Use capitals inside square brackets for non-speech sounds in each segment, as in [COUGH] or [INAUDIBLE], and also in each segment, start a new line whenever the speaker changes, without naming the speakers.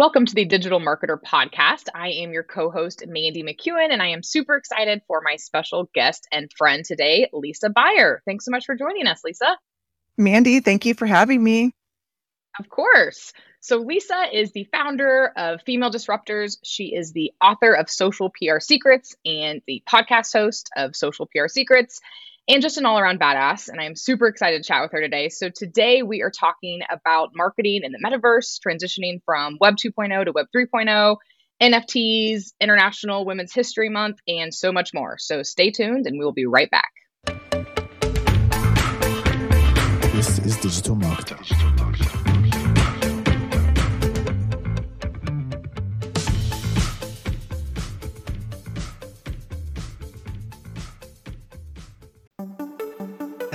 Welcome to the Digital Marketer Podcast. I am your co host, Mandy McEwen, and I am super excited for my special guest and friend today, Lisa Buyer. Thanks so much for joining us, Lisa.
Mandy, thank you for having me.
Of course. So, Lisa is the founder of Female Disruptors. She is the author of Social PR Secrets and the podcast host of Social PR Secrets and just an all around badass. And I'm super excited to chat with her today. So, today we are talking about marketing in the metaverse, transitioning from Web 2.0 to Web 3.0, NFTs, International Women's History Month, and so much more. So, stay tuned and we will be right back.
This is Digital Marketer.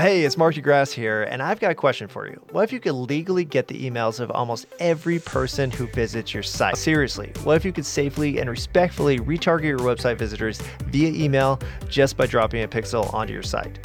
Hey, it's Mark DeGrasse here, and I've got a question for you. What if you could legally get the emails of almost every person who visits your site? Seriously, what if you could safely and respectfully retarget your website visitors via email just by dropping a pixel onto your site?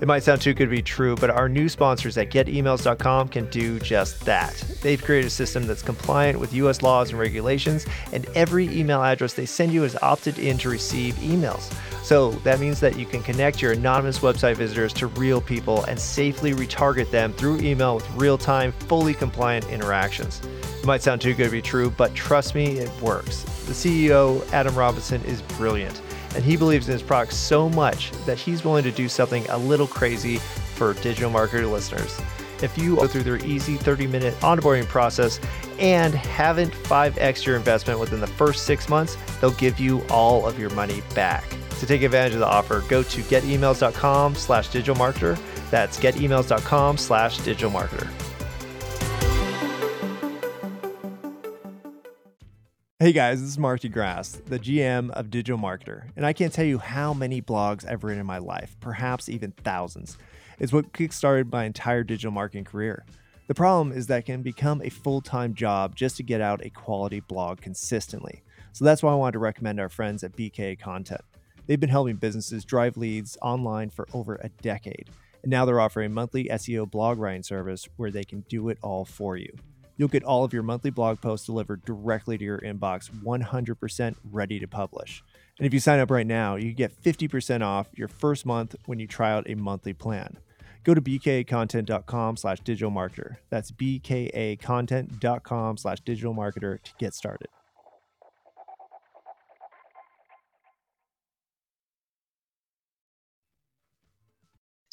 It might sound too good to be true, but our new sponsors at getemails.com can do just that. They've created a system that's compliant with US laws and regulations, and every email address they send you is opted in to receive emails. So that means that you can connect your anonymous website visitors to real people and safely retarget them through email with real time, fully compliant interactions. It might sound too good to be true, but trust me, it works. The CEO, Adam Robinson, is brilliant and he believes in his product so much that he's willing to do something a little crazy for digital marketer listeners. If you go through their easy 30 minute onboarding process and haven't 5x your investment within the first six months, they'll give you all of your money back. To take advantage of the offer, go to getemails.com slash digital marketer. That's getemails.com slash digital marketer. Hey guys, this is Mark DeGrasse, the GM of Digital Marketer, and I can't tell you how many blogs I've written in my life, perhaps even thousands. It's what kickstarted my entire digital marketing career. The problem is that it can become a full time job just to get out a quality blog consistently. So that's why I wanted to recommend our friends at BKA Content. They've been helping businesses drive leads online for over a decade, and now they're offering a monthly SEO blog writing service where they can do it all for you. You'll get all of your monthly blog posts delivered directly to your inbox 100% ready to publish. And if you sign up right now, you get 50% off your first month when you try out a monthly plan. Go to bkacontent.com slash digital marketer. That's bkacontent.com slash digital marketer to get started.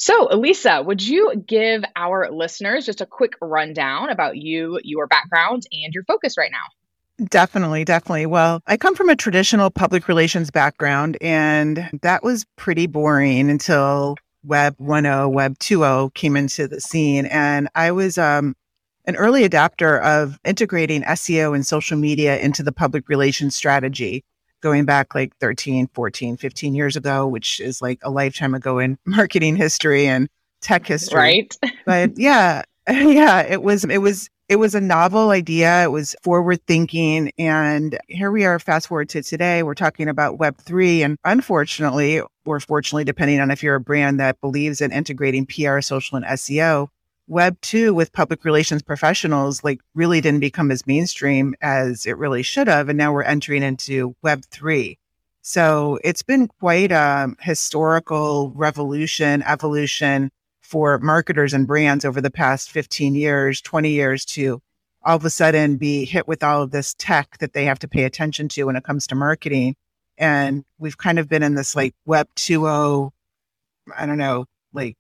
So, Elisa, would you give our listeners just a quick rundown about you, your background, and your focus right now?
Definitely, definitely. Well, I come from a traditional public relations background, and that was pretty boring until Web 1.0, Web 2.0 came into the scene. And I was um, an early adapter of integrating SEO and social media into the public relations strategy going back like 13, 14, 15 years ago, which is like a lifetime ago in [LAUGHS] marketing history and tech history.
Right.
but [LAUGHS] yeah, [LAUGHS] yeah, it was, it was, it was a novel idea. It was forward thinking. And here we are, fast forward to today. We're talking about Web3. And unfortunately, or fortunately, depending on if you're a brand that believes in integrating PR, social, and SEO, Web 2 with public relations professionals like really didn't become as mainstream as it really should have. And now we're entering into Web 3. So it's been quite a historical revolution, evolution for marketers and brands over the past 15 years, 20 years to all of a sudden be hit with all of this tech that they have to pay attention to when it comes to marketing. And we've kind of been in this like Web 2.0, I don't know, like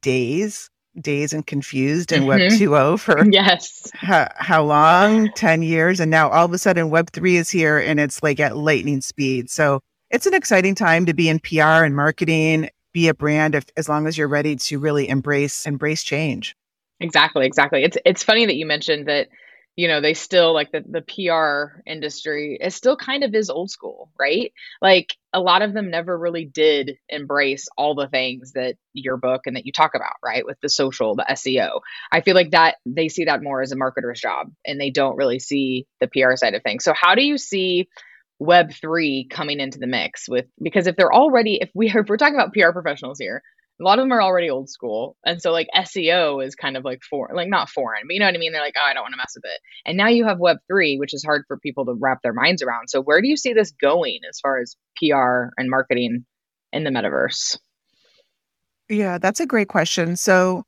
days dazed and confused and mm-hmm. Web 2.0 for
yes.
How, how long? 10 years. And now all of a sudden Web 3 is here and it's like at lightning speed. So it's an exciting time to be in PR and marketing, be a brand if, as long as you're ready to really embrace embrace change.
Exactly, exactly. It's it's funny that you mentioned that you know they still like the, the pr industry it still kind of is old school right? Like a lot of them never really did embrace all the things that your book and that you talk about right with the social the seo i feel like that they see that more as a marketer's job and they don't really see the pr side of things. So how do you see web 3 coming into the mix with because if they're already if we [LAUGHS] if we're talking about pr professionals here a lot of them are already old school. And so like SEO is kind of like foreign, like not foreign, but you know what I mean? They're like, oh, I don't want to mess with it. And now you have Web3, which is hard for people to wrap their minds around. So where do you see this going as far as PR and marketing in the metaverse?
Yeah, that's a great question. So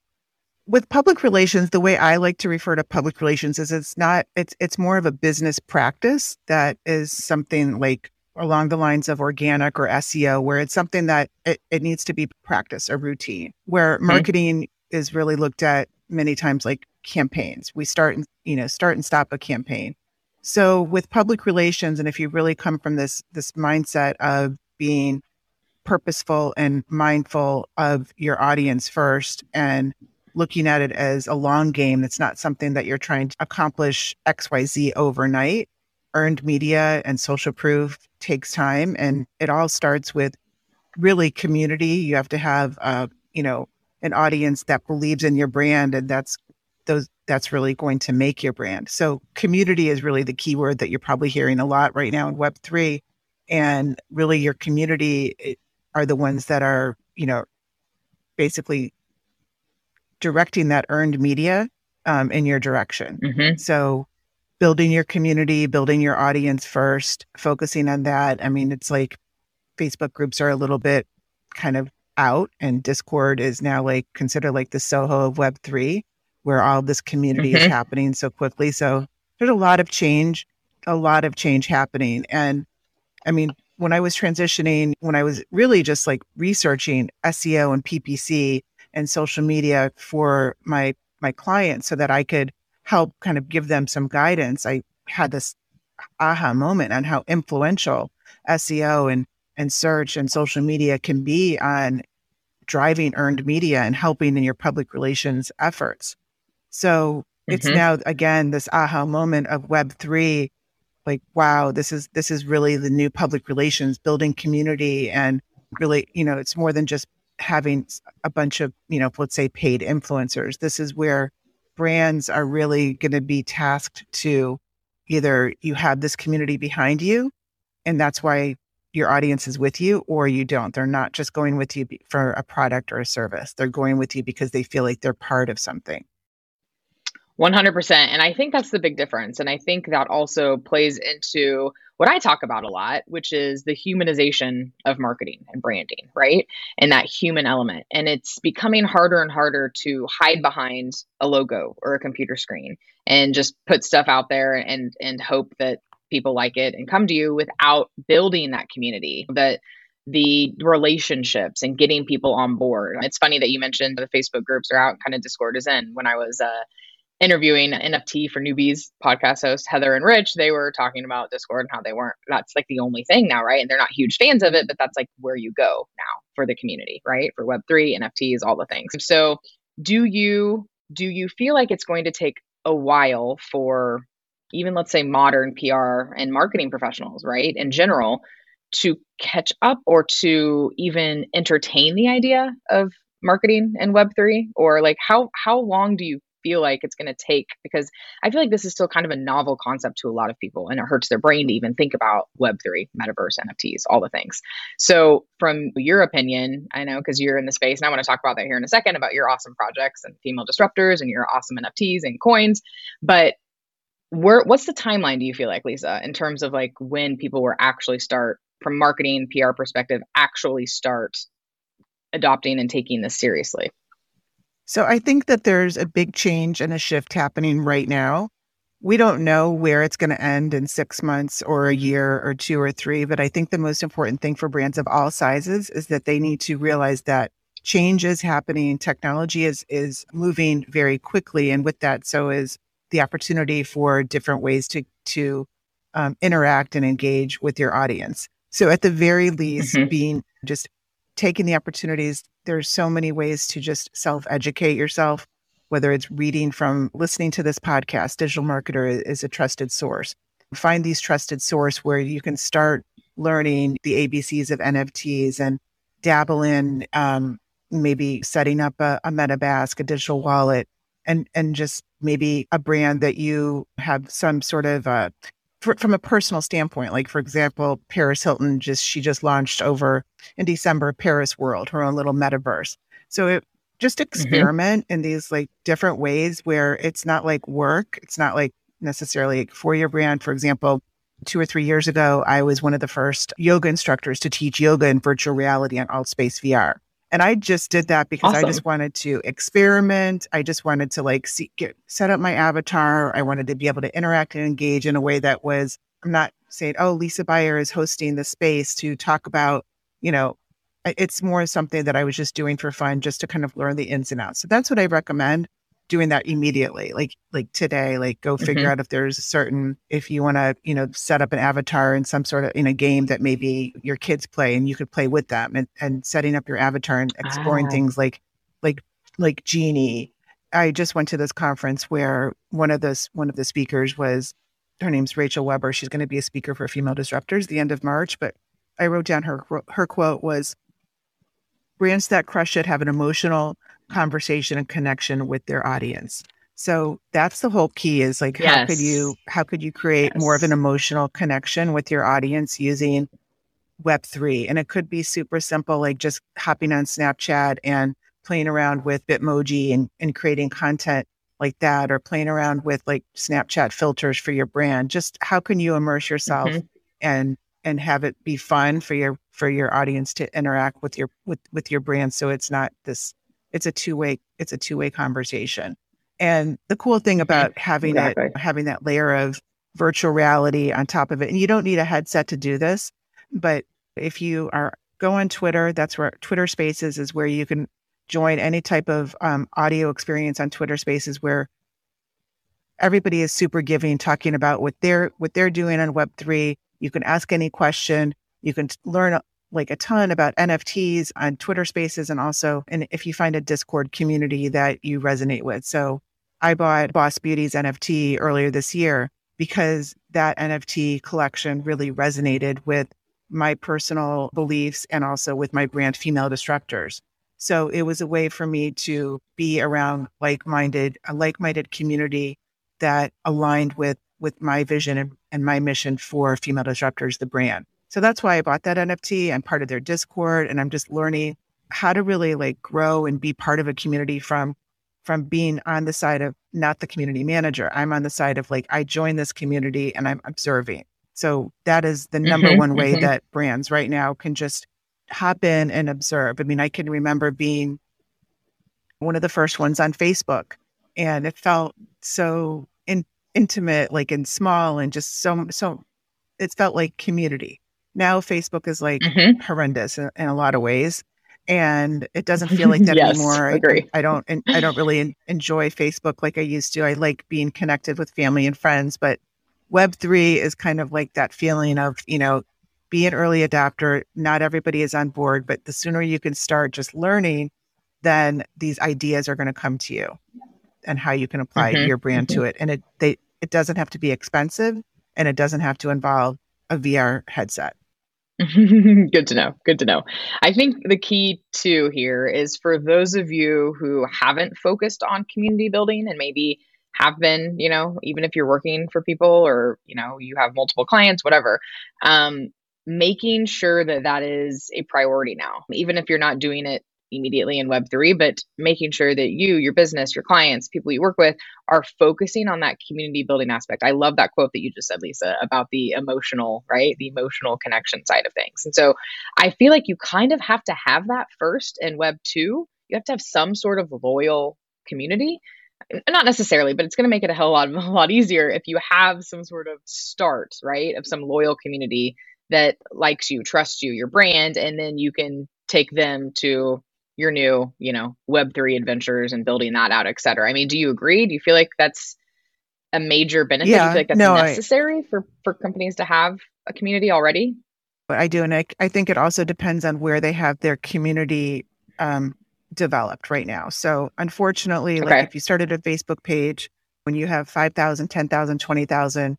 with public relations, the way I like to refer to public relations is it's not it's it's more of a business practice that is something like along the lines of organic or SEO, where it's something that it, it needs to be practice or routine, where mm-hmm. marketing is really looked at many times like campaigns. We start and, you know, start and stop a campaign. So with public relations, and if you really come from this this mindset of being purposeful and mindful of your audience first and looking at it as a long game, that's not something that you're trying to accomplish XYZ overnight earned media and social proof takes time and it all starts with really community. You have to have uh, you know an audience that believes in your brand and that's those that's really going to make your brand. So community is really the key word that you're probably hearing a lot right now in web 3 and really your community eh, are the ones that are you know basically directing that earned media um, in your direction. Mm-hmm. so building your community, building your audience first, focusing on that. I mean, it's like Facebook groups are a little bit kind of out and Discord is now like considered like the Soho of Web3, where all this community mm-hmm. is happening so quickly. So there's a lot of change, a lot of change happening. And I mean, when I was transitioning, when I was really just like researching SEO and PPC and social media for my my clients so that I could help kind of give them some guidance, I had this aha moment on how influential SEO and and search and social media can be on driving earned media and helping in your public relations efforts. So mm-hmm. it's now again this aha moment of web 3 like wow this is this is really the new public relations building community and really you know it's more than just having a bunch of you know let's say paid influencers this is where brands are really going to be tasked to either you have this community behind you and that's why your audience is with you or you don't. They're not just going with you for a product or a service. They're going with you because they feel like they're part of something
100% and i think that's the big difference and i think that also plays into what I talk about a lot, which is the humanization of marketing and branding, right? And that human element. And it's becoming harder and harder to hide behind a logo or a computer screen and just put stuff out there and and hope that people like it and come to you without building that community that the relationships and getting people on board. It's funny that you mentioned the Facebook groups are out, kind of Discord is in. When I was uh, interviewing NFT for newbies podcast host Heather and Rich, they were talking about Discord and how they weren't that's like the only thing now, right? And they're not huge fans of it, but that's like where you go now for the community, right? For web3, NFTs, all the things. So, do you do you feel like it's going to take a while for even let's say modern PR and marketing professionals, right? In general to catch up or to even entertain the idea of marketing and web3 or like how how long do you feel like it's going to take because I feel like this is still kind of a novel concept to a lot of people and it hurts their brain to even think about Web3, metaverse, NFTs, all the things. So, from your opinion, I know because you're in the space and I want to talk about that here in a second about your awesome projects and female disruptors and your awesome NFTs and coins. But where, what's the timeline do you feel like, Lisa, in terms of like when people will actually start from marketing PR perspective, actually start adopting and taking this seriously?
So I think that there's a big change and a shift happening right now. We don't know where it's going to end in six months or a year or two or three, but I think the most important thing for brands of all sizes is that they need to realize that change is happening. Technology is is moving very quickly, and with that, so is the opportunity for different ways to to um, interact and engage with your audience. So at the very least, mm-hmm. being just taking the opportunities there's so many ways to just self educate yourself, whether it's reading from listening to this podcast. Digital Marketer is a trusted source. Find these trusted source where you can start learning the ABCs of NFTs and dabble in um, maybe setting up a, a MetaMask, a digital wallet, and and just maybe a brand that you have some sort of uh, for, from a personal standpoint, like for example, Paris Hilton just she just launched over in December Paris World, her own little metaverse. So it just experiment mm-hmm. in these like different ways where it's not like work. It's not like necessarily for your brand. For example, two or three years ago, I was one of the first yoga instructors to teach yoga in virtual reality on Altspace VR. And I just did that because awesome. I just wanted to experiment. I just wanted to like see, get, set up my avatar. I wanted to be able to interact and engage in a way that was, I'm not saying, oh, Lisa Buyer is hosting the space to talk about, you know, it's more something that I was just doing for fun, just to kind of learn the ins and outs. So that's what I recommend doing that immediately like like today like go figure mm-hmm. out if there's a certain if you want to you know set up an avatar in some sort of in a game that maybe your kids play and you could play with them and, and setting up your avatar and exploring ah. things like like like genie i just went to this conference where one of this one of the speakers was her name's rachel weber she's going to be a speaker for female disruptors the end of march but i wrote down her her quote was brands that crush it have an emotional conversation and connection with their audience. So that's the whole key is like yes. how could you how could you create yes. more of an emotional connection with your audience using web3 and it could be super simple like just hopping on Snapchat and playing around with Bitmoji and, and creating content like that or playing around with like Snapchat filters for your brand. Just how can you immerse yourself mm-hmm. and and have it be fun for your for your audience to interact with your with with your brand so it's not this it's a two-way it's a two-way conversation. And the cool thing about having exactly. it having that layer of virtual reality on top of it and you don't need a headset to do this but if you are go on twitter that's where twitter spaces is where you can join any type of um, audio experience on twitter spaces where everybody is super giving talking about what they're what they're doing on web3 you can ask any question. You can learn like a ton about NFTs on Twitter Spaces and also and if you find a Discord community that you resonate with. So I bought Boss Beauties NFT earlier this year because that NFT collection really resonated with my personal beliefs and also with my brand female disruptors. So it was a way for me to be around like-minded, a like-minded community that aligned with with my vision and, and my mission for female disruptors, the brand. So that's why I bought that NFT. I'm part of their Discord and I'm just learning how to really like grow and be part of a community from from being on the side of not the community manager. I'm on the side of like I join this community and I'm observing. So that is the number mm-hmm, one way mm-hmm. that brands right now can just hop in and observe. I mean, I can remember being one of the first ones on Facebook and it felt so in, intimate, like and small and just so so it felt like community now Facebook is like mm-hmm. horrendous in, in, a lot of ways. And it doesn't feel like [LAUGHS] that yes, anymore.
Agree.
I, I don't, I don't really enjoy Facebook like I used to. I like being connected with family and friends, but Web three is kind of like that feeling of, you know, be an early adopter. Not everybody is on board, but the sooner you can start just learning, then these ideas are going to come to you and how you can apply mm-hmm. your brand mm-hmm. to it. And it they it doesn't have to be expensive and it doesn't have to involve a VR headset. [LAUGHS]
Good to know. Good to know. I think the key too here is for those of you who haven't focused on community building and maybe have been, you know, even if you're working for people or, you know, you have multiple clients, whatever, um, making sure that that is a priority now, even if you're not doing it immediately in Web3, but making sure that you, your business, your clients, people you work with are focusing on that community building aspect. I love that quote that you just said, Lisa, about the emotional, right? The emotional connection side of things. And so I feel like you kind of have to have that first in Web2. You have to have some sort of loyal community. Not necessarily, but it's going to make it a hell lot, [LAUGHS] a lot easier if you have some sort of start, right? Of some loyal community that likes you, trusts you, your brand, and then you can take them to your new, you know, Web3 adventures and building that out, et cetera. I mean, do you agree? Do you feel like that's a major benefit? Yeah, do you feel like that's no, necessary I, for, for companies to have a community already?
But I do. And I, I think it also depends on where they have their community um, developed right now. So unfortunately, okay. like if you started a Facebook page, when you have 5,000, 10,000, 20,000,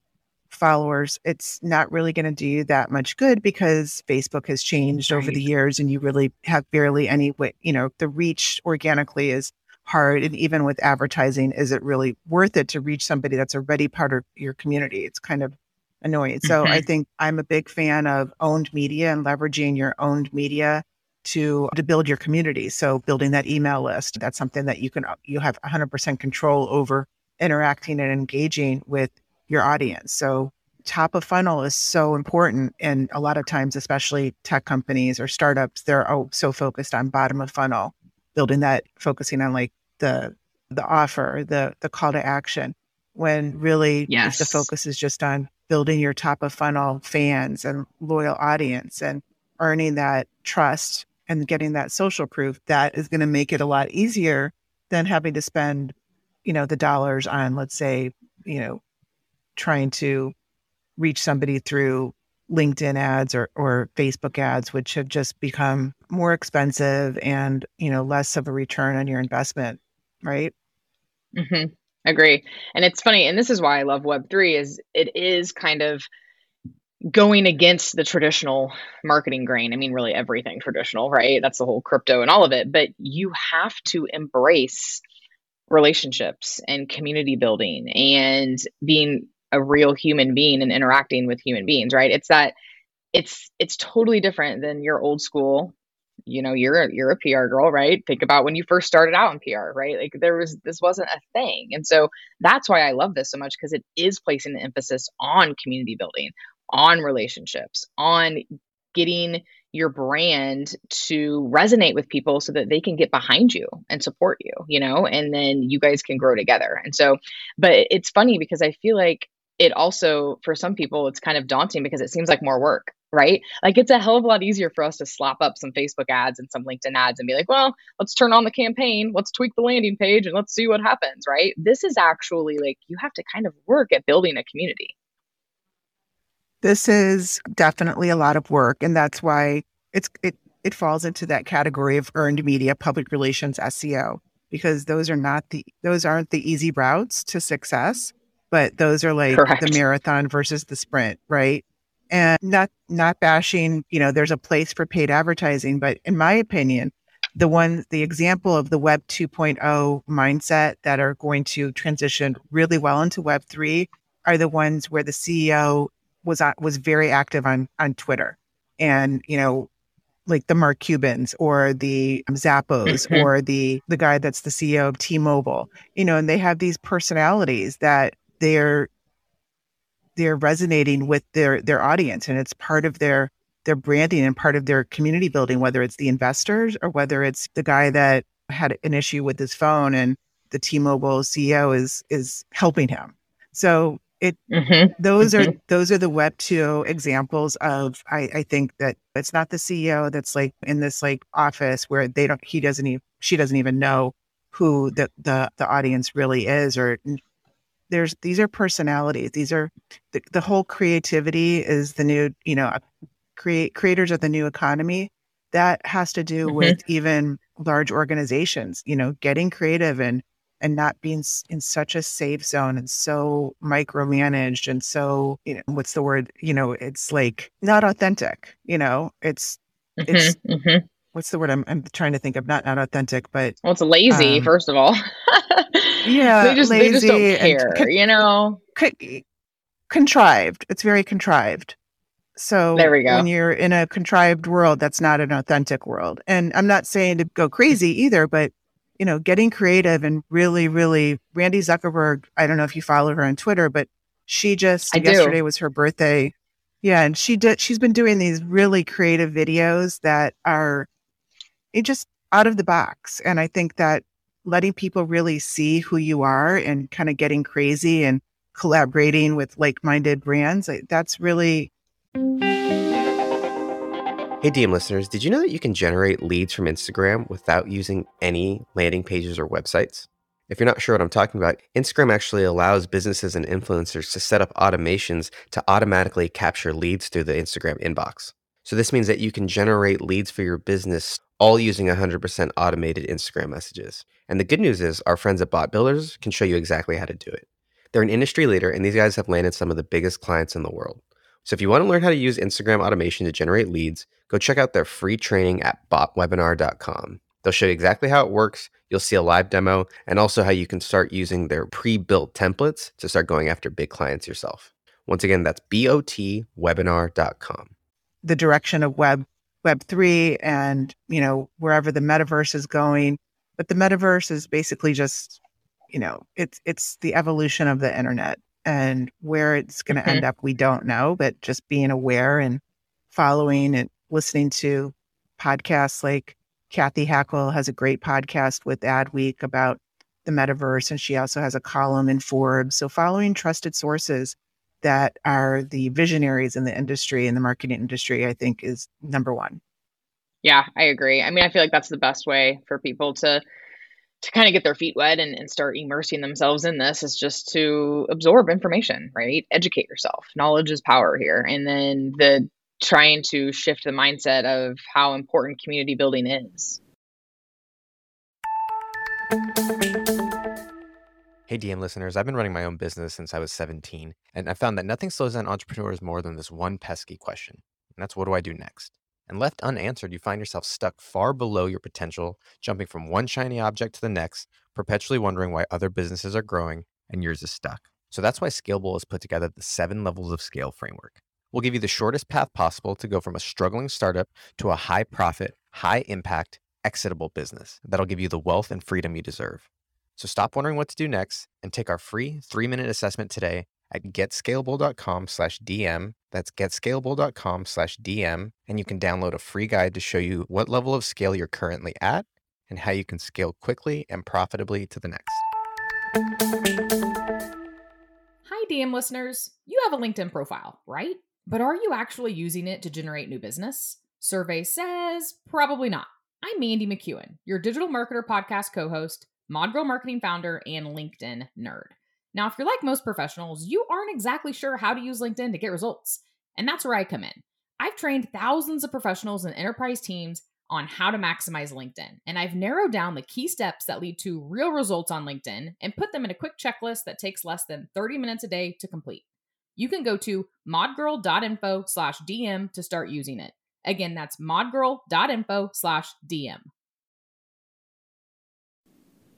followers, it's not really going to do you that much good because Facebook has changed right. over the years and you really have barely any way, you know, the reach organically is hard. And even with advertising, is it really worth it to reach somebody that's already part of your community? It's kind of annoying. So I mm-hmm. think I'm a big fan of owned media and leveraging your owned media to to build your community. So building that email list, that's something that you can you have 100% control over interacting and engaging with your audience. So top of funnel is so important and a lot of times especially tech companies or startups they're oh, so focused on bottom of funnel building that focusing on like the the offer the the call to action when really
yes.
the focus is just on building your top of funnel fans and loyal audience and earning that trust and getting that social proof that is going to make it a lot easier than having to spend you know the dollars on let's say you know trying to reach somebody through linkedin ads or, or facebook ads which have just become more expensive and you know less of a return on your investment right
mm-hmm. agree and it's funny and this is why i love web3 is it is kind of going against the traditional marketing grain. I mean, really everything traditional, right? That's the whole crypto and all of it. But you have to embrace relationships and community building and being a real human being and interacting with human beings, right? It's that it's it's totally different than your old school you know you're you're a PR girl, right? Think about when you first started out in PR, right? Like there was this wasn't a thing. And so that's why I love this so much because it is placing the emphasis on community building, on relationships, on getting your brand to resonate with people so that they can get behind you and support you, you know, and then you guys can grow together. And so, but it's funny because I feel like it also, for some people, it's kind of daunting because it seems like more work, right? Like it's a hell of a lot easier for us to slap up some Facebook ads and some LinkedIn ads and be like, well, let's turn on the campaign, let's tweak the landing page, and let's see what happens, right? This is actually like you have to kind of work at building a community.
This is definitely a lot of work, and that's why it's it it falls into that category of earned media, public relations, SEO, because those are not the those aren't the easy routes to success, but those are like
Correct.
the marathon versus the sprint, right? And not not bashing, you know, there's a place for paid advertising, but in my opinion, the one the example of the web 2.0 mindset that are going to transition really well into web 3 are the ones where the CEO was on, was very active on on Twitter, and you know, like the Mark Cubans or the Zappos
Mhm.
or the the guy that's the CEO of T-Mobile. You know, and they have these personalities that they're they're resonating with their their audience, and it's part of their their branding and part of their community building. Whether it's the investors or whether it's the guy that had an issue with his phone and the T-Mobile CEO is is helping him. So it
Mm-hmm.
those are those are the web 2 examples of I, I think that it's not the ceo that's like in this like office where they don't he doesn't even she doesn't even know who the the, the audience really is or there's these are personalities these are the, the whole creativity is the new you know create creators of the new economy that has to do
Mhm.
with even large organizations you know getting creative and and not being in such a safe zone and so micromanaged and so you know what's the word you know it's like not authentic you know it's It's-
Mm-hmm.
What's the word i'm, I'm trying to think of not not authentic but
Well, it's lazy,
Um,
first of all. [LAUGHS]
yeah,
they just they just don't
lazy
care,
con-
you know.
co- contrived it's very contrived so
There we go.
when you're in a contrived world that's not an authentic world and i'm not saying to go crazy either but you know getting creative and really really randi zuckerberg i don't know if you follow her on twitter but she just
I do.
yesterday was her birthday yeah and she did she's been doing these really creative videos that are it just out of the box and i think that letting people really see who you are and kind of getting crazy and collaborating with like-minded brands, that's really
Hey, DM listeners, did you know that you can generate leads from Instagram without using any landing pages or websites? If you're not sure what I'm talking about, Instagram actually allows businesses and influencers to set up automations to automatically capture leads through the Instagram inbox. So, this means that you can generate leads for your business all using 100% automated Instagram messages. And the good news is, our friends at Bot Builders can show you exactly how to do it. They're an industry leader, and these guys have landed some of the biggest clients in the world. So if you want to learn how to use Instagram automation to generate leads, go check out their free training at botwebinar.com. They'll show you exactly how it works. You'll see a live demo and also how you can start using their pre-built templates to start going after big clients yourself. Once again, that's botwebinar.com.
the direction of web Web3 and, you know, wherever the metaverse is going. But the metaverse is basically just, you know, it's it's the evolution of the internet and where it's going to mm-hmm. end up, we don't know. But just being aware and following and listening to podcasts like Cathy Hackl has a great podcast with Adweek about the metaverse, and she also has a column in Forbes. So following trusted sources that are the visionaries in the industry in the marketing industry, I think is number one.
Yeah, I agree. I mean, I feel like that's the best way for people to to kind of get their feet wet and, and start immersing themselves in this is just to absorb information, right? Educate yourself. Knowledge is power here. And then the trying to shift the mindset of how important community building is.
Hey, DM listeners, I've been running my own business since I was 17, and I found that nothing slows down entrepreneurs more than this one pesky question. And that's what do I do next? And left unanswered, you find yourself stuck far below your potential, jumping from one shiny object to the next, perpetually wondering why other businesses are growing and yours is stuck. So that's why Scalable has put together the seven levels of scale framework. We'll give you the shortest path possible to go from a struggling startup to a high profit, high impact, exitable business that'll give you the wealth and freedom you deserve. So stop wondering what to do next and take our free three minute assessment today at getscalable.com slash DM. That's getscalable.com slash DM. And you can download a free guide to show you what level of scale you're currently at and how you can scale quickly and profitably to the next.
Hi, DM listeners. You have a LinkedIn profile, right? But are you actually using it to generate new business? Survey says probably not. I'm Mandy McEwen, your digital marketer podcast co host, ModGirl marketing founder, and LinkedIn nerd. Now, if you're like most professionals, you aren't exactly sure how to use LinkedIn to get results. And that's where I come in. I've trained thousands of professionals and enterprise teams on how to maximize LinkedIn, and I've narrowed down the key steps that lead to real results on LinkedIn and put them in a quick checklist that takes less than 30 minutes a day to complete. You can go to modgirl.info slash DM to start using it. Again, that's modgirl.info slash DM.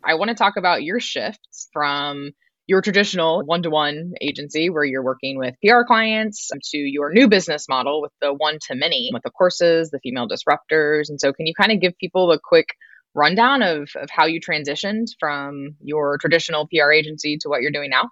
I want to talk about your shifts from your traditional one to one agency where you're working with PR clients to your new business model with the one to many, with the courses, the female disruptors. And so, can you kind of give people a quick rundown of, of how you transitioned from your traditional PR agency to what you're doing now?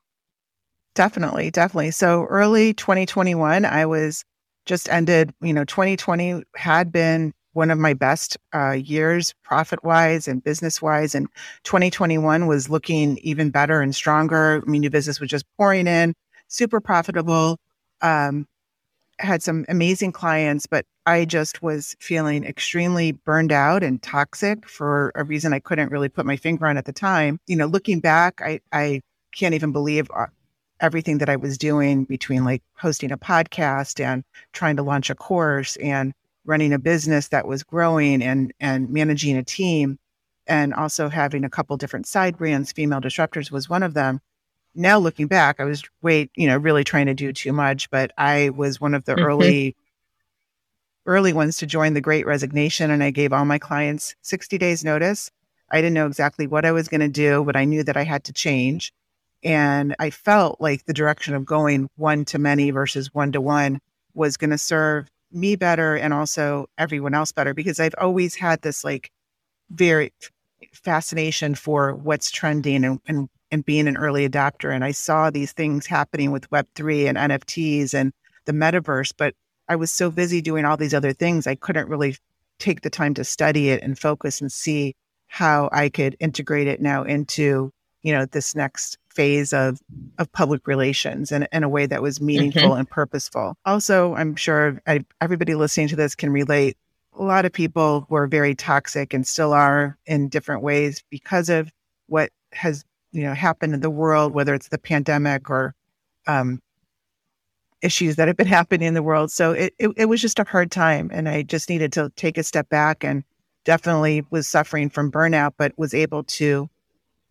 Definitely, definitely. So, early 2021, I was just ended, you know, 2020 had been one of my best uh, years profit wise and business wise. And 2021 was looking even better and stronger. I mean, new business was just pouring in, super profitable. Um, had some amazing clients, but I just was feeling extremely burned out and toxic for a reason I couldn't really put my finger on at the time. You know, looking back, I, I can't even believe uh, everything that I was doing between like hosting a podcast and trying to launch a course and running a business that was growing and and managing a team and also having a couple different side brands female disruptors was one of them. Now looking back i was wait you know really trying to do too much but i was one of the mm-hmm. early early ones to join the great resignation and i gave all my clients 60 days notice. I didn't know exactly what i was going to do but i knew that i had to change. And i felt like the direction of going one to many versus one to one was going to serve me better and also everyone else better because I've always had this like very fascination for what's trending and, and and being an early adopter. And I saw these things happening with Web3 and NFTs and the metaverse, but I was so busy doing all these other things, I couldn't really take the time to study it and focus and see how I could integrate it now into, you know, this next phase of of public relations in, in a way that was meaningful mm-hmm. and purposeful. Also, I'm sure I, everybody listening to this can relate. A lot of people were very toxic and still are in different ways because of what has you know happened in the world, whether it's the pandemic or um, issues that have been [LAUGHS] happening in the world. So it, it it was just a hard time, and I just needed to take a step back and definitely was suffering from burnout, but was able to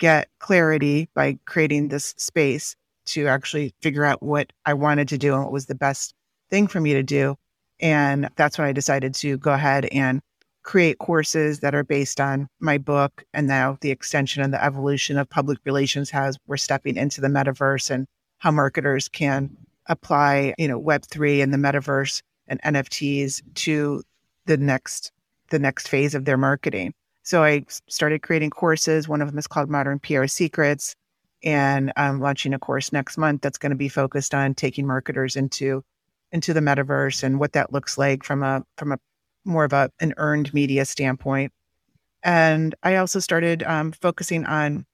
get clarity by creating this space to actually figure out what I wanted to do and what was the best thing for me to do. And that's when I decided to go ahead and create courses that are based on my book and now the extension and the evolution of public relations has we're stepping into the metaverse and how marketers can apply, you know, web3 and the metaverse and NFTs to the next the next phase of their marketing. So I started creating courses. One of them is called Modern PR Secrets, and I'm launching a course next month that's going to be focused on taking marketers into into the metaverse and what that looks like from a from a more of a an earned media standpoint. And I also started um, focusing on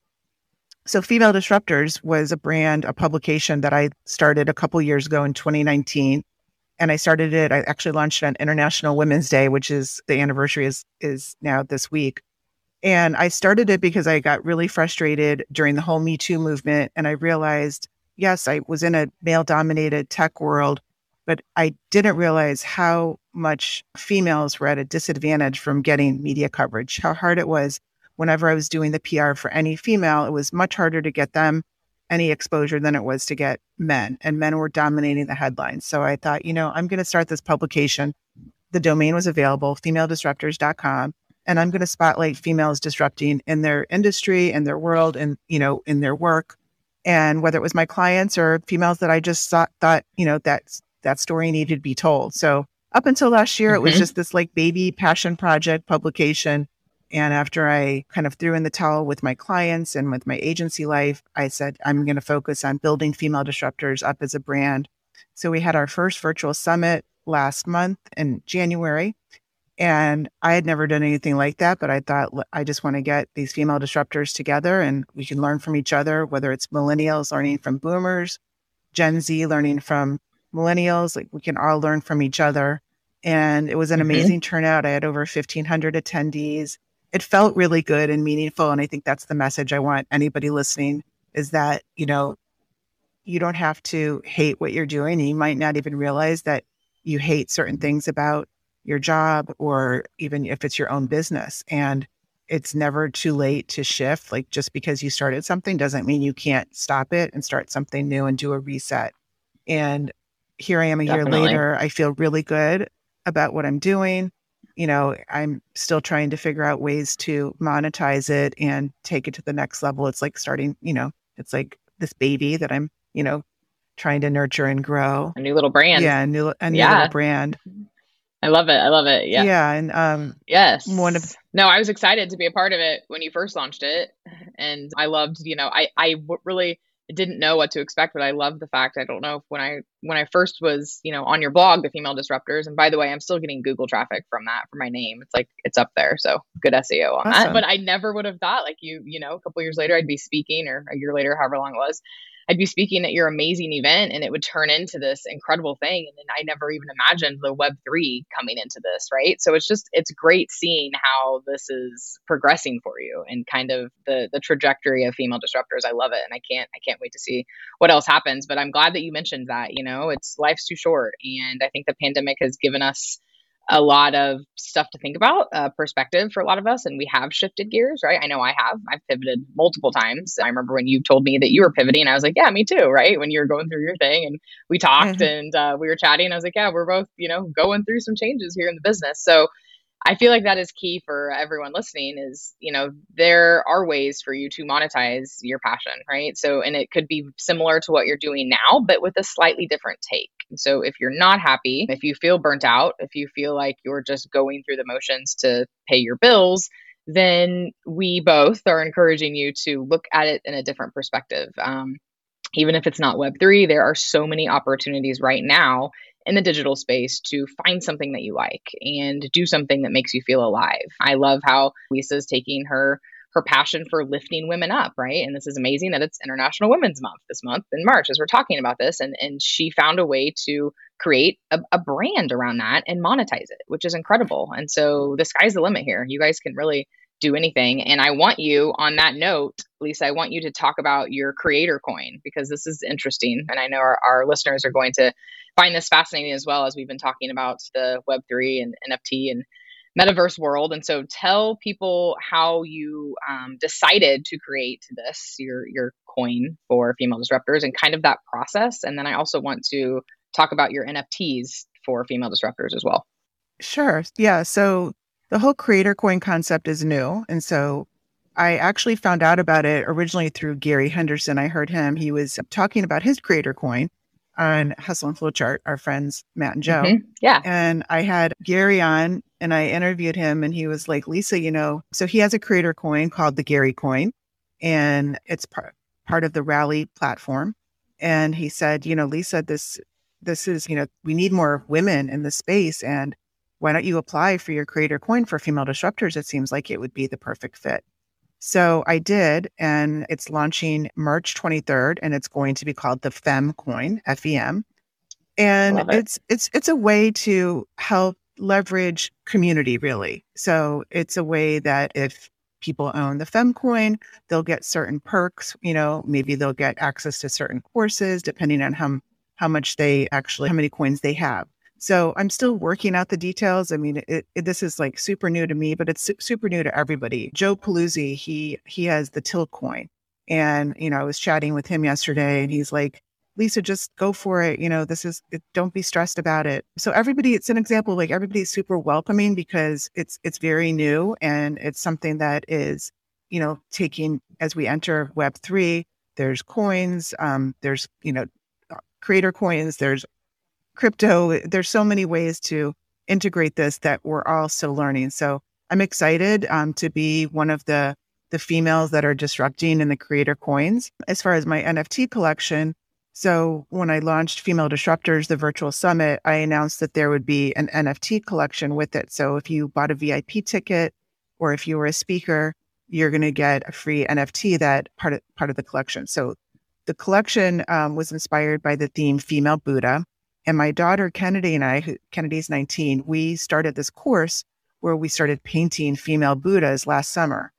so Female Disruptors was a brand, a publication that I started a couple years ago in 2019. And I started it, I actually launched it on International Women's Day, which is the anniversary is is now this week. And I started it because I got really frustrated during the whole Me Too movement. And I realized, yes, I was in a male dominated tech world, but I didn't realize how much females were at a disadvantage from getting media coverage, how hard it was whenever I was doing the PR for any female, it was much harder to get them any exposure than it was to get men. And men were dominating the headlines. So I thought, you know, I'm going to start this publication. The domain was available, femaledisruptors.com. And I'm going to spotlight females disrupting in their industry, in their world, and, you know, in their work. And whether it was my clients or females that I just thought, thought you know, that that story needed to be told. So up until last year, mm-hmm. it was mm-hmm. just this like baby passion project publication and after I kind of threw in the towel with my clients and with my agency life, I said, I'm going to focus on building female disruptors up as a brand. So we had our first virtual summit last month in January. And I had never done anything like that, but I thought I just want to get these female disruptors together and we can learn from each other, whether it's millennials learning from boomers, Gen Z learning from millennials, like we can all learn from each other. And it was an mm-hmm. amazing turnout. I had over 1,500 attendees it felt really good and meaningful. And I think that's the message I want anybody listening is that, you know, you don't have to hate what you're doing. You might not even realize that you hate certain things about your job or even if it's your own business. And it's never too late to shift. Like just because you started something doesn't mean you can't stop it and start something new and do a reset. And here I am a Definitely. year later. I feel really good about what I'm doing you know, I'm still trying to figure out ways to monetize it and take it to the next level. It's like starting, you know, it's like this baby that I'm, you know, trying to nurture and grow.
A new little brand.
Yeah, a new a new yeah. little brand.
I love it. I love it. Yeah.
Yeah, and um
yes. One of No, I was excited to be a part of it when you first launched it and I loved, you know, I I really didn't know what to expect, but I love the fact I don't know if when I when I first was, you know, on your blog, the female disruptors, and by the way, I'm still getting Google traffic from that for my name. It's like it's up there. So good SEO on awesome. that. But I never would have thought like you, you know, a couple years later I'd be speaking or a year later, however long it was, I'd be speaking at your amazing event and it would turn into this incredible thing. And I never even imagined the Web3 coming into this, right? So it's just, it's great seeing how this is progressing for you and kind of the, the trajectory of female disruptors. I love it. And I can't, I can't wait to see what else happens. But I'm glad that you mentioned that, you know, it's life's too short. And I think the pandemic has given us a lot of stuff to think about, uh, perspective for a lot of us, and we have shifted gears, right? I know I have. I've pivoted multiple times. I remember when you told me that you were pivoting, I was like, yeah, me too, right? When you were going through your thing, and we talked mm-hmm. and uh, we were chatting, I was like, yeah, we're both, you know, going through some changes here in the business. So I feel like that is key for everyone listening is, you know, there are ways for you to monetize your passion, right? So, and it could be similar to what you're doing now, but with a slightly different take. So, if you're not happy, if you feel burnt out, if you feel like you're just going through the motions to pay your bills, then we both are encouraging you to look at it in a different perspective. Um, even if it's not Web3, there are so many opportunities right now in the digital space to find something that you like and do something that makes you feel alive. I love how Lisa's taking her her passion for lifting women up, right? And this is amazing that it's International Women's Month this month in March as we're talking about this. And and she found a way to create a, a brand around that and monetize it, which is incredible. And so the sky's the limit here. You guys can really do anything. And I want you, on that note, Lisa, I want you to talk about your creator coin because this is interesting. And I know our, our listeners are going to find this fascinating as well as we've been talking about the Web3 and NFT and metaverse world. And so tell people how you um, decided to create this, your, your coin for female disruptors and kind of that process. And then I also want to talk about your NFTs for female disruptors as well.
Sure. Yeah. So the whole creator coin concept is new. And so I actually found out about it originally through Gary Henderson. I heard him, he was talking about his creator coin on Hustle and Flowchart, our friends Matt and Joe.
Mhm. Yeah.
And I had Gary on and I interviewed him and he was like, Lisa, you know, so he has a creator coin called the Gary coin and it's part part of the rally platform. And he said, you know, Lisa, this this is, you know, we need more women in the space and why don't you apply for your creator coin for female disruptors? It seems like it would be the perfect fit. So I did, and it's launching March 23rd, and it's going to be called the Fem Coin, F E M. And
it.
it's it's it's a way to help leverage community, really. So it's a way that if people own the Fem Coin, they'll get certain perks. You know, maybe they'll get access to certain courses, depending on how how much they actually how many coins they have. So I'm still working out the details. I mean, it, it, this is like super new to me, but it's su- super new to everybody. Joe Pulizzi, he he has the Tilt coin, and you know, I was chatting with him yesterday, and he's like, "Lisa, just go for it. You know, this is it, don't be stressed about it." So everybody, it's an example. Like everybody's super welcoming because it's it's very new and it's something that is, you know, taking as we enter Web three. There's coins. Um, there's you know, creator coins. There's crypto there's so many ways to integrate this that we're all still learning. So i'm excited um, to be one of the the females that are disrupting in the creator coins as far as my nft collection. So when i launched female disruptors the virtual summit i announced that there would be an nft collection with it. So if you bought a vip ticket or if you were a speaker you're going to get a free nft that part of part of the collection. So the collection um, was inspired by the theme female buddha and my daughter Kennedy and I, who, Kennedy's 19, we started this course where we started painting female Buddhas last summer.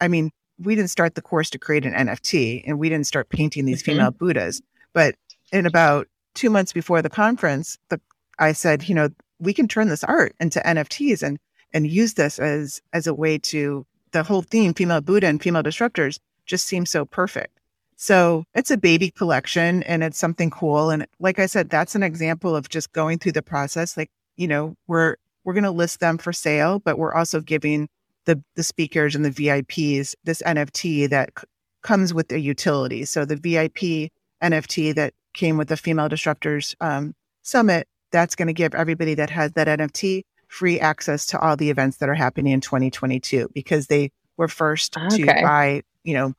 I mean, we didn't start the course to create an NFT and we didn't start painting these
Mhm.
female Buddhas. But in about two months before the conference, the, I said, you know, we can turn this art into NFTs and and use this as as a way to the whole theme, female Buddha and female disruptors, just seems so perfect. So it's a baby collection and it's something cool. And like I said, that's an example of just going through the process. Like, you know, we're we're gonna list them for sale, but we're also giving the the speakers and the VIPs this NFT that c- comes with the utility. So the VIP NFT that came with the Female Disruptors um, Summit, that's going to give everybody that has that NFT free access to all the events that are happening in 2022 because they were first to buy, you know,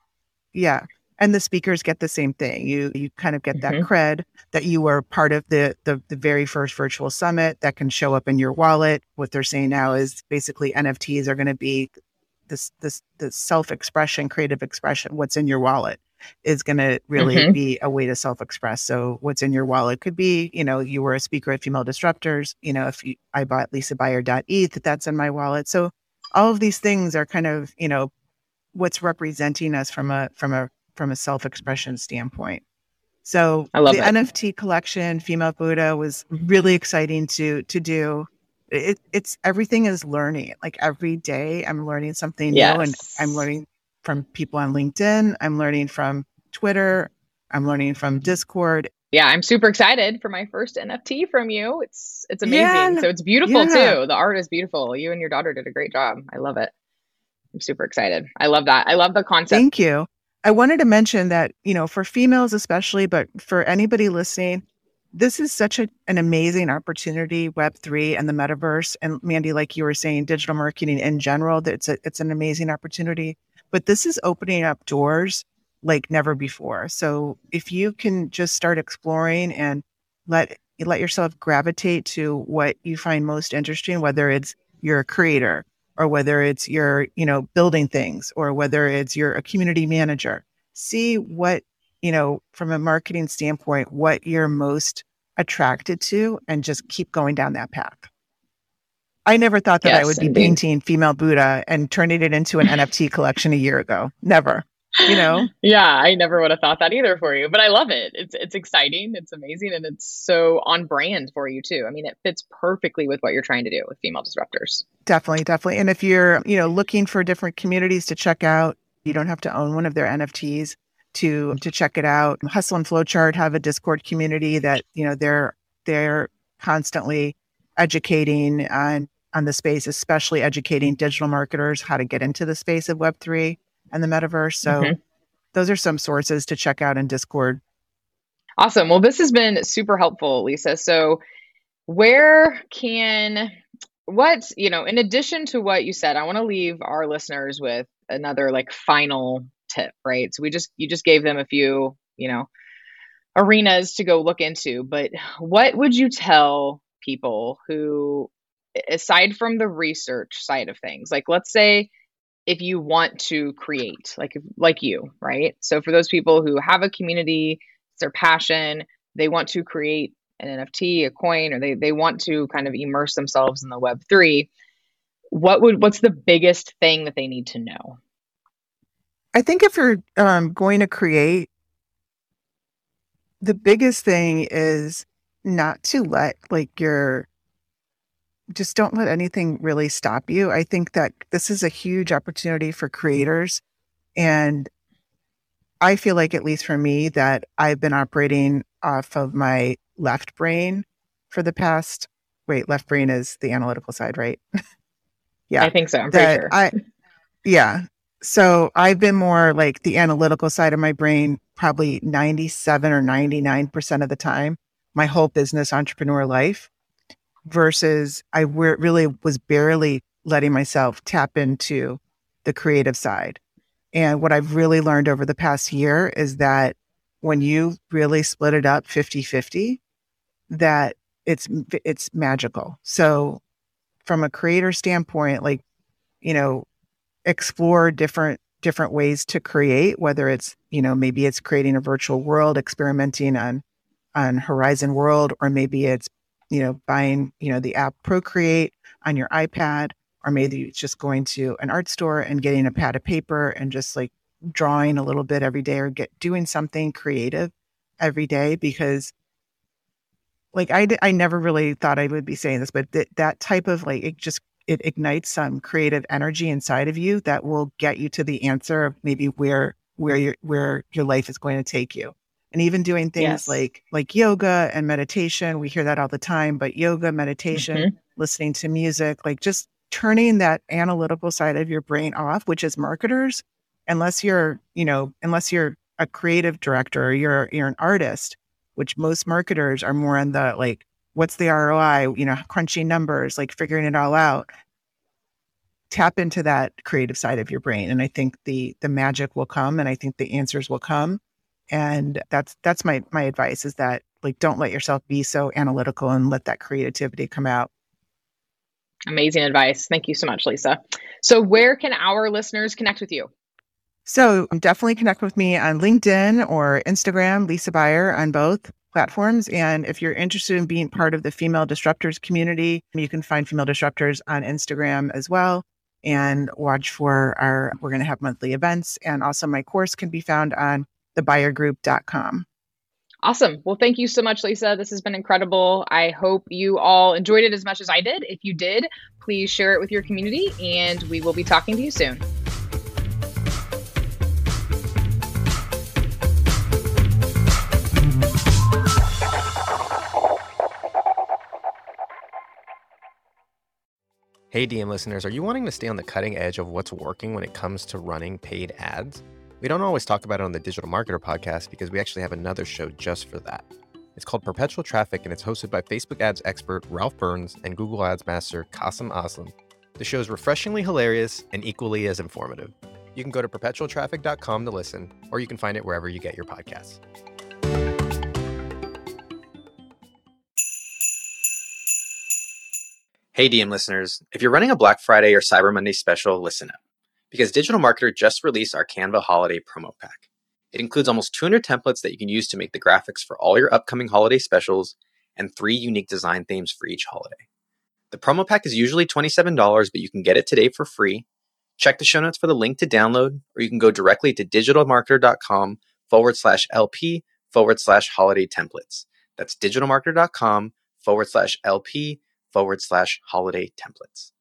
yeah. And the speakers get the same thing. You you kind of get that
Mhm.
cred that you were part of the, the the very first virtual summit that can show up in your wallet. What they're saying now is basically NFTs are going to be this this the self expression, creative expression. What's in your wallet is going to really
Mhm.
be a way to self express. So what's in your wallet could be, you know, you were a speaker at Female Disruptors. You know, if you, I bought LisaBuyer.eth, that's in my wallet. So all of these things are kind of you know what's representing us from a from a from a self expression standpoint. So
I love
the
it.
NFT collection, Female Buddha, was mm-hmm. really exciting to to do. It, it's everything is learning. Like every day, I'm learning something new, and I'm learning from people on LinkedIn. I'm learning from Twitter. I'm learning from Discord.
Yeah, I'm super excited for my first NFT from you. It's it's amazing.
Yeah,
So it's beautiful
yeah.
too. The art is beautiful. You and your daughter did a great job. I love it. I'm super excited. I love that. I love the concept.
Thank you. I wanted to mention that, you know, for females especially, but for anybody listening, this is such a, an amazing opportunity, Web3 and the metaverse. And Mandy, like you were saying, digital marketing in general, it's a, it's an amazing opportunity. But this is opening up doors like never before. So if you can just start exploring and let let yourself gravitate to what you find most interesting, whether it's you're a creator or whether it's you're, you know, building things or whether it's you're a community manager, see what, you know, from a marketing standpoint, what you're most attracted to and just keep going down that path. I never thought that I would be
indeed.
painting female Buddha and turning it into an NFT collection a year ago. Never. You know? [LAUGHS]
Yeah, I never would have thought that either for you, but I love it. It's it's exciting, it's amazing, and it's so on brand for you too. I mean, it fits perfectly with what you're trying to do with female disruptors.
Definitely, definitely. And if you're, you know, looking for different communities to check out, you don't have to own one of their NFTs to to check it out. Hustle and Flowchart have a Discord community that, you know, they're they're constantly educating on on the space, especially educating digital marketers how to get into the space of Web3 and the metaverse. So
Mhm.
those are some sources to check out in Discord.
Awesome. Well, this has been super helpful, Lisa. So, where can what, you know, in addition to what you said, I want to leave our listeners with another like final tip, right? So we just you just gave them a few, you know, arenas to go look into, but what would you tell people who aside from the research side of things, like let's say if you want to create like like you, right? So for those people who have a community, it's their passion, they want to create an NFT, a coin, or they they want to kind of immerse themselves in the web three, what would what's the biggest thing that they need to know?
I think if you're um, going to create, the biggest thing is not to let like your just don't let anything really stop you. I think that this is a huge opportunity for mm-hmm. creators. And I feel like, at least for me, that I've been operating off of my left brain for the past, wait, left brain is the analytical side, right? [LAUGHS]
yeah. I think so. I'm pretty sure.
I, [LAUGHS] yeah. So I've been more like the analytical side of my brain, probably 97 or 99% of the time, my whole business entrepreneur life versus I really was barely letting myself tap into the creative side. And what I've really learned over the past year is that when you really split it up 50 50, that it's it's magical. So from a creator standpoint, like, you know, explore different different ways to create, whether it's, you know, maybe it's creating a virtual world, experimenting on on Horizon World, or maybe it's you know, buying, you know, the app Procreate on your iPad, or maybe it's just going to an art store and getting a pad of paper and just like drawing a little bit every day or get doing something creative every day because like I, I never really thought I would be saying this, but th- that type of like, it just, it ignites some creative energy inside of you that will get you to the answer of maybe where, where your, where your life is going to take you and even doing things yes. like like yoga and meditation we hear that all the time but yoga meditation mm-hmm. listening to music like just turning that analytical side of your brain off which is marketers unless you're you know unless you're a creative director or you're you're an artist which most marketers are more on the like what's the ROI you know crunching numbers like figuring it all out tap into that creative side of your brain and i think the the magic will come and i think the answers will come and that's that's my my advice is that like don't let yourself be so analytical and let that creativity come out.
Amazing advice. Thank you so much lisa. So where can our listeners connect with you?
So um, definitely connect with me on linkedin or instagram lisa buyer on both platforms. And if you're interested in being part of the female disruptors community you can find female disruptors on instagram as well. And watch for our we're going to have monthly events. And also my course can be found on thebuyergroup.com.
Awesome. Well, thank you so much, Lisa. This has been incredible. I hope you all enjoyed it as much as I did. If you did, please share it with your community, and we will be talking to you soon.
Hey, DM listeners, are you wanting to stay on the cutting edge of what's working when it comes to running paid ads? We don't always talk about it on the Digital Marketer podcast because we actually have another show just for that. It's called Perpetual Traffic and it's hosted by Facebook ads expert Ralph Burns and Google Ads master Kasim Aslam. The show is refreshingly hilarious and equally as informative. You can go to perpetualtraffic.com to listen, or you can find it wherever you get your podcasts. Hey, DM listeners, if you're running a Black Friday or Cyber Monday special, listen up because Digital Marketer just released our Canva Holiday Promo Pack. It includes almost 200 templates that you can use to make the graphics for all your upcoming holiday specials and three unique design themes for each holiday. The promo pack is usually $27, but you can get it today for free. Check the show notes for the link to download, or you can go directly to digitalmarketer.com forward slash LP forward slash holiday templates. That's digitalmarketer.com forward slash LP forward slash holiday templates.